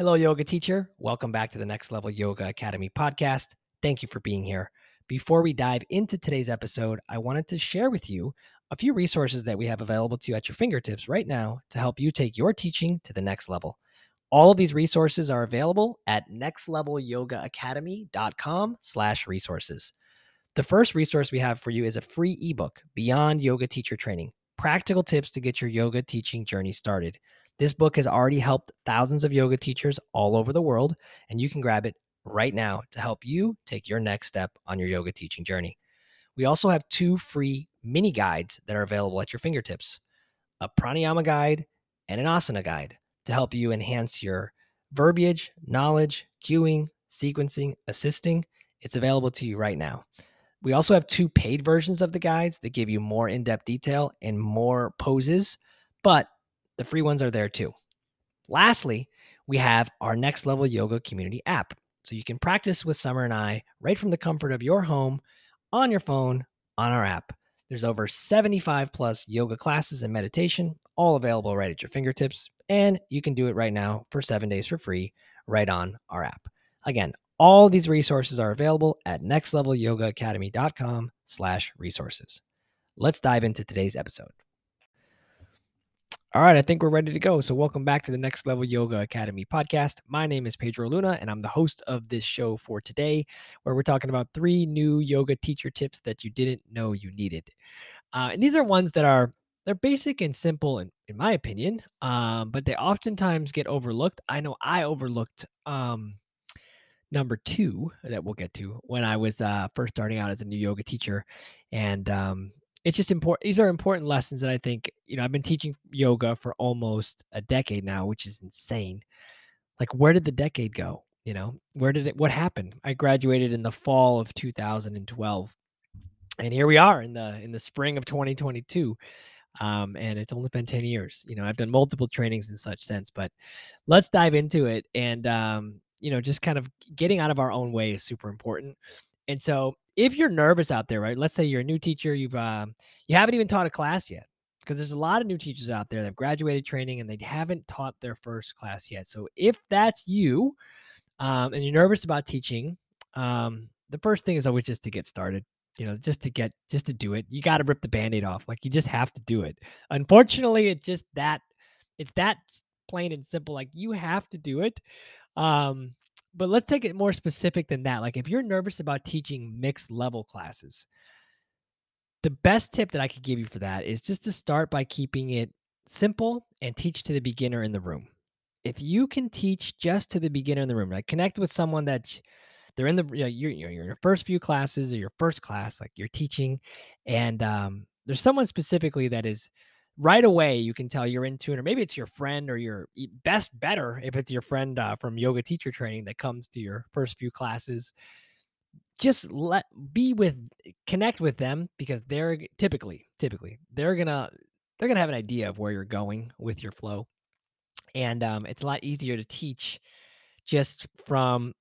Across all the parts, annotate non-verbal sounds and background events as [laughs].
Hello, yoga teacher. Welcome back to the Next Level Yoga Academy podcast. Thank you for being here. Before we dive into today's episode, I wanted to share with you a few resources that we have available to you at your fingertips right now to help you take your teaching to the next level. All of these resources are available at nextlevelyogaacademy.com slash resources. The first resource we have for you is a free ebook, Beyond Yoga Teacher Training, practical tips to get your yoga teaching journey started. This book has already helped thousands of yoga teachers all over the world, and you can grab it right now to help you take your next step on your yoga teaching journey. We also have two free mini guides that are available at your fingertips a pranayama guide and an asana guide to help you enhance your verbiage, knowledge, cueing, sequencing, assisting. It's available to you right now. We also have two paid versions of the guides that give you more in depth detail and more poses, but the free ones are there too. Lastly, we have our Next Level Yoga Community app. So you can practice with Summer and I right from the comfort of your home, on your phone, on our app. There's over 75 plus yoga classes and meditation, all available right at your fingertips. And you can do it right now for seven days for free right on our app. Again, all these resources are available at nextlevelyogaacademy.com slash resources. Let's dive into today's episode. All right, I think we're ready to go. So, welcome back to the Next Level Yoga Academy podcast. My name is Pedro Luna, and I'm the host of this show for today, where we're talking about three new yoga teacher tips that you didn't know you needed. Uh, and these are ones that are they're basic and simple, in, in my opinion, um, but they oftentimes get overlooked. I know I overlooked um, number two that we'll get to when I was uh, first starting out as a new yoga teacher, and um, it's just important. These are important lessons that I think, you know, I've been teaching yoga for almost a decade now, which is insane. Like, where did the decade go? You know, where did it, what happened? I graduated in the fall of 2012. And here we are in the in the spring of 2022. Um, and it's only been 10 years. You know, I've done multiple trainings in such sense, but let's dive into it. And um, you know, just kind of getting out of our own way is super important. And so if you're nervous out there, right? Let's say you're a new teacher, you've um, you haven't even taught a class yet, because there's a lot of new teachers out there that have graduated training and they haven't taught their first class yet. So if that's you, um, and you're nervous about teaching, um, the first thing is always just to get started. You know, just to get just to do it. You got to rip the band-aid off. Like you just have to do it. Unfortunately, it's just that it's that plain and simple. Like you have to do it. Um, but let's take it more specific than that. Like if you're nervous about teaching mixed level classes, the best tip that I could give you for that is just to start by keeping it simple and teach to the beginner in the room. If you can teach just to the beginner in the room, like connect with someone that they're in the you know, you're, you're in your first few classes or your first class, like you're teaching, and um, there's someone specifically that is right away you can tell you're in tune or maybe it's your friend or your best better if it's your friend uh, from yoga teacher training that comes to your first few classes. Just let be with connect with them because they're typically typically they're gonna they're gonna have an idea of where you're going with your flow. And um, it's a lot easier to teach just from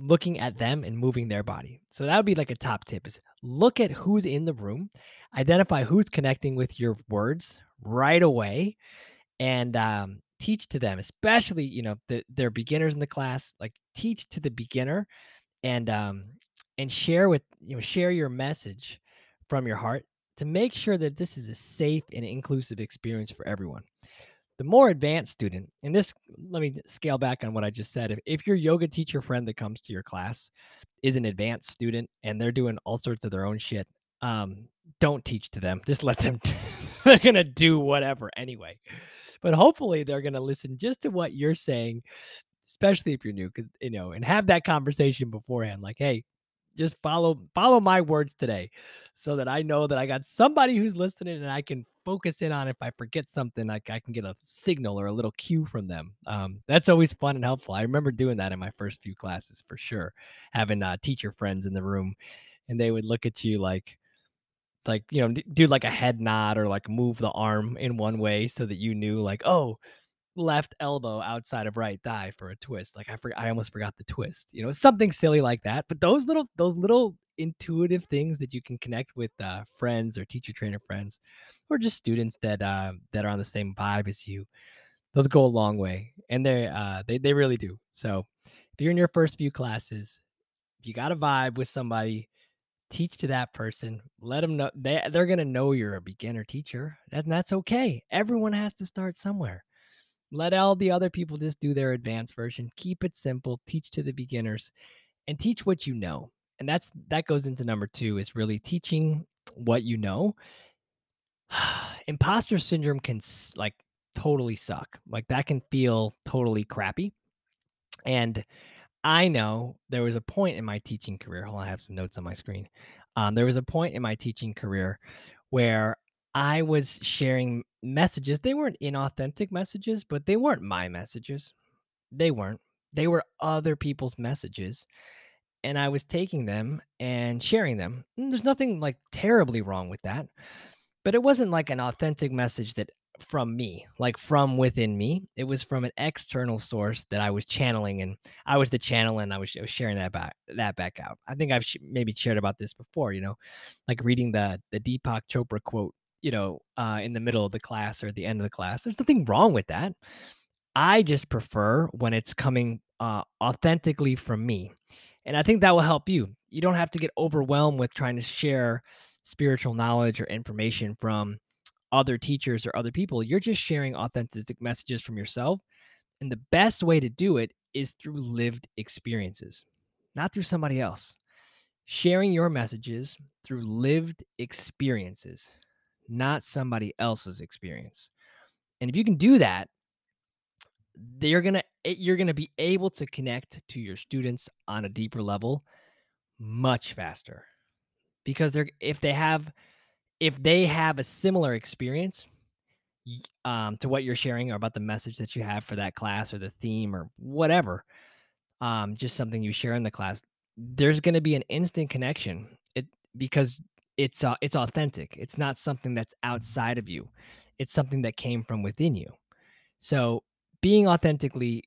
looking at them and moving their body. So that would be like a top tip is look at who's in the room identify who's connecting with your words right away and um, teach to them especially you know the, they're beginners in the class like teach to the beginner and um and share with you know share your message from your heart to make sure that this is a safe and inclusive experience for everyone the more advanced student and this let me scale back on what i just said if, if your yoga teacher friend that comes to your class is an advanced student and they're doing all sorts of their own shit um, don't teach to them. Just let them. T- [laughs] they're gonna do whatever anyway. But hopefully, they're gonna listen just to what you're saying, especially if you're new, you know, and have that conversation beforehand. Like, hey, just follow follow my words today, so that I know that I got somebody who's listening, and I can focus in on if I forget something, like I can get a signal or a little cue from them. Um, that's always fun and helpful. I remember doing that in my first few classes for sure, having uh, teacher friends in the room, and they would look at you like like you know do like a head nod or like move the arm in one way so that you knew like oh left elbow outside of right thigh for a twist like i for, i almost forgot the twist you know something silly like that but those little those little intuitive things that you can connect with uh, friends or teacher trainer friends or just students that uh, that are on the same vibe as you those go a long way, and they uh they they really do. So if you're in your first few classes, if you got a vibe with somebody, teach to that person. Let them know they they're gonna know you're a beginner teacher, and that's okay. Everyone has to start somewhere. Let all the other people just do their advanced version. Keep it simple. Teach to the beginners, and teach what you know. And that's that goes into number two is really teaching what you know. [sighs] Imposter syndrome can like totally suck. Like that can feel totally crappy. And I know there was a point in my teaching career. Hold on, I have some notes on my screen. Um, there was a point in my teaching career where I was sharing messages. They weren't inauthentic messages, but they weren't my messages. They weren't. They were other people's messages. And I was taking them and sharing them. And there's nothing like terribly wrong with that. But it wasn't like an authentic message that from me, like from within me. It was from an external source that I was channeling, and I was the channel, and I was, I was sharing that back that back out. I think I've sh- maybe shared about this before. You know, like reading the the Deepak Chopra quote. You know, uh, in the middle of the class or at the end of the class. There's nothing wrong with that. I just prefer when it's coming uh, authentically from me. And I think that will help you. You don't have to get overwhelmed with trying to share spiritual knowledge or information from other teachers or other people. You're just sharing authentic messages from yourself. And the best way to do it is through lived experiences, not through somebody else. Sharing your messages through lived experiences, not somebody else's experience. And if you can do that, they're gonna eh, you're gonna be able to connect to your students on a deeper level much faster because they're if they have if they have a similar experience um, to what you're sharing or about the message that you have for that class or the theme or whatever, um, just something you share in the class, there's going to be an instant connection. It because it's uh, it's authentic. It's not something that's outside of you. It's something that came from within you. So being authentically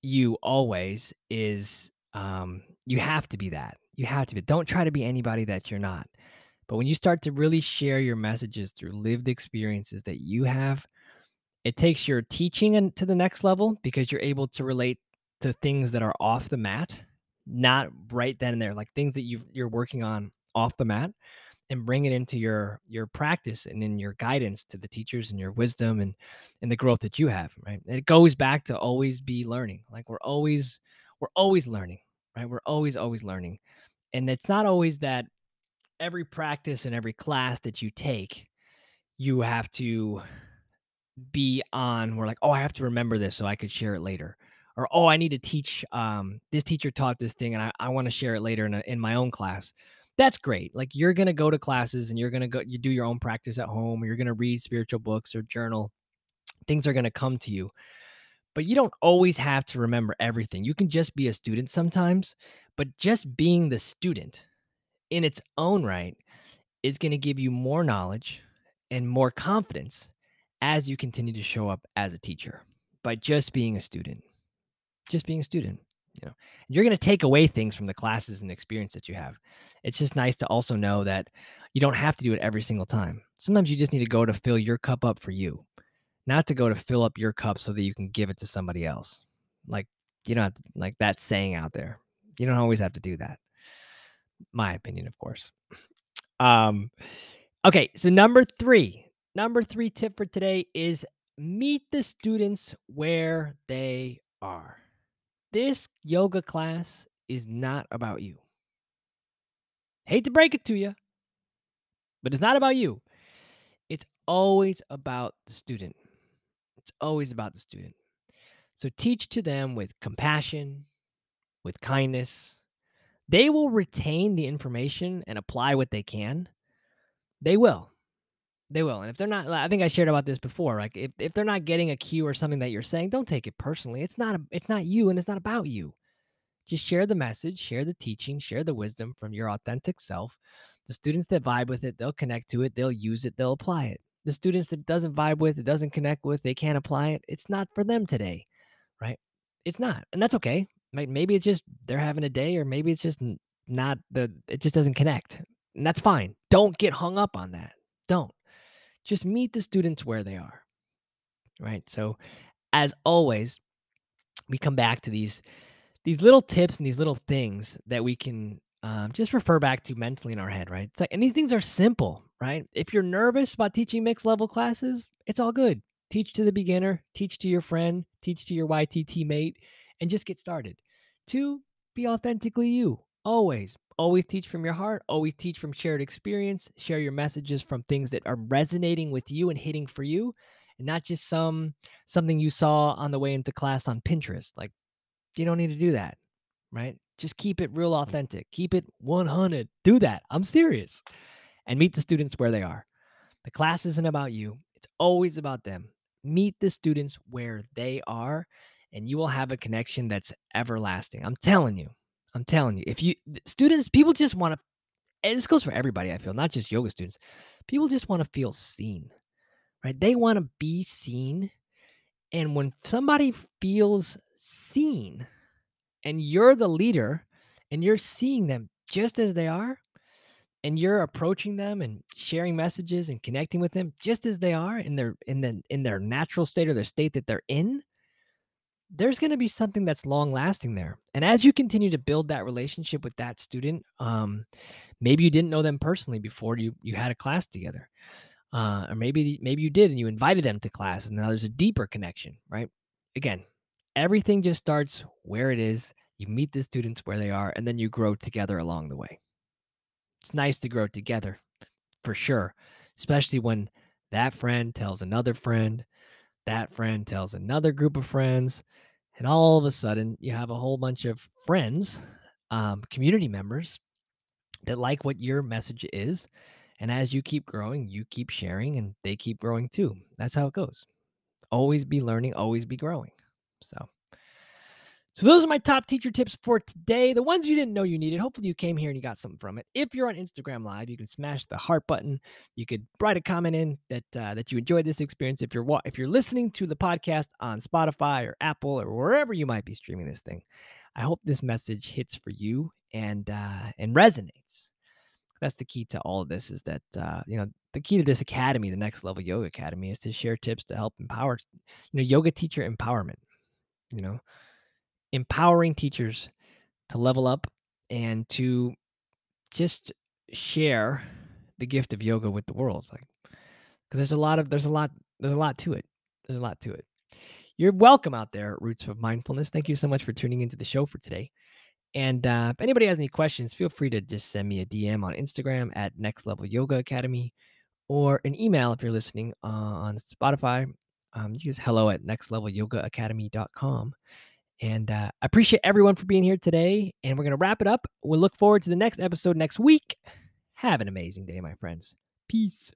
you always is um, you have to be that. You have to be. Don't try to be anybody that you're not. But when you start to really share your messages through lived experiences that you have, it takes your teaching to the next level because you're able to relate to things that are off the mat, not right then and there, like things that you you're working on off the mat and bring it into your your practice and in your guidance to the teachers and your wisdom and and the growth that you have right it goes back to always be learning like we're always we're always learning right we're always always learning and it's not always that every practice and every class that you take, you have to be on we're like, oh, I have to remember this so I could share it later. Or oh, I need to teach um this teacher taught this thing and I, I want to share it later in a, in my own class. That's great. Like you're gonna go to classes and you're gonna go you do your own practice at home, or you're gonna read spiritual books or journal. Things are gonna come to you. But you don't always have to remember everything. You can just be a student sometimes, but just being the student in its own right is going to give you more knowledge and more confidence as you continue to show up as a teacher by just being a student. Just being a student, you know. You're going to take away things from the classes and experience that you have. It's just nice to also know that you don't have to do it every single time. Sometimes you just need to go to fill your cup up for you, not to go to fill up your cup so that you can give it to somebody else. Like, you know, like that saying out there. You don't always have to do that my opinion, of course. [sniffs] Um, okay, so number three, number three tip for today is meet the students where they are. This yoga class is not about you. Hate to break it to you, but it's not about you. It's always about the student. It's always about the student. So teach to them with compassion, with kindness, they will retain the information and apply what they can. They will. They will. And if they're not, I think I shared about this before. Like if, if they're not getting a cue or something that you're saying, don't take it personally. It's not a, it's not you and it's not about you. Just share the message, share the teaching, share the wisdom from your authentic self. The students that vibe with it, they'll connect to it, they'll use it, they'll apply it. The students that doesn't vibe with, it doesn't connect with, they can't apply it. It's not for them today, right? It's not, and that's okay. Maybe it's just they're having a day, or maybe it's just not the it just doesn't connect. And that's fine. Don't get hung up on that. Don't. Just meet the students where they are. Right? So as always, we come back to these these little tips and these little things that we can um, just refer back to mentally in our head, right? Like, and these things are simple, right? If you're nervous about teaching mixed level classes, it's all good. Teach to the beginner, teach to your friend, teach to your YTT mate, and just get started. Two, be authentically you. Always, always teach from your heart. Always teach from shared experience. Share your messages from things that are resonating with you and hitting for you, and not just some something you saw on the way into class on Pinterest. Like, you don't need to do that, right? Just keep it real mm. authentic. Keep it 100. Do that. I'm serious. And meet the students where they are. The class isn't about you, it's always about them. Meet the students where they are, and you will have a connection that's everlasting. I'm telling you. I'm telling you. If you students, people just want to, and this goes for everybody, I feel, not just yoga students. People just want to feel seen, right? They want to be seen. And when somebody feels seen, and you're the leader and you're seeing them just as they are and you're approaching them and sharing messages and connecting with them just as they are in their in the in their natural state or their state that they're in there's going to be something that's long lasting there and as you continue to build that relationship with that student um maybe you didn't know them personally before you you had a class together uh, or maybe maybe you did and you invited them to class and now there's a deeper connection right again everything just starts where it is. You meet the students where they are, and then you grow together along the way. It's nice to grow together for sure, especially when that friend tells another friend, that friend tells another group of friends, and all of a sudden you have a whole bunch of friends, um, community members that like what your message is. And as you keep growing, you keep sharing and they keep growing too. That's how it goes. Always be learning, always be growing. So, so those are my top teacher tips for today. The ones you didn't know you needed. Hopefully, you came here and you got something from it. If you're on Instagram Live, you can smash the heart button. You could write a comment in that uh, that you enjoyed this experience. If you're if you're listening to the podcast on Spotify or Apple or wherever you might be streaming this thing, I hope this message hits for you and uh, and resonates. That's the key to all of this. Is that uh, you know the key to this academy, the Next Level Yoga Academy, is to share tips to help empower you know yoga teacher empowerment you know, empowering teachers to level up and to just share the gift of yoga with the world. It's like, because there's a lot of, there's a lot, there's a lot to it. There's a lot to it. You're welcome out there Roots of Mindfulness. Thank you so much for tuning into the show for today. And uh, if anybody has any questions, feel free to just send me a DM on Instagram at Next Level Yoga Academy or an email if you're listening uh, on Spotify um, use hello at nextlevelyogaacademy.com. And uh, I appreciate everyone for being here today. And we're going to wrap it up. We'll look forward to the next episode next week. Have an amazing day, my friends. Peace.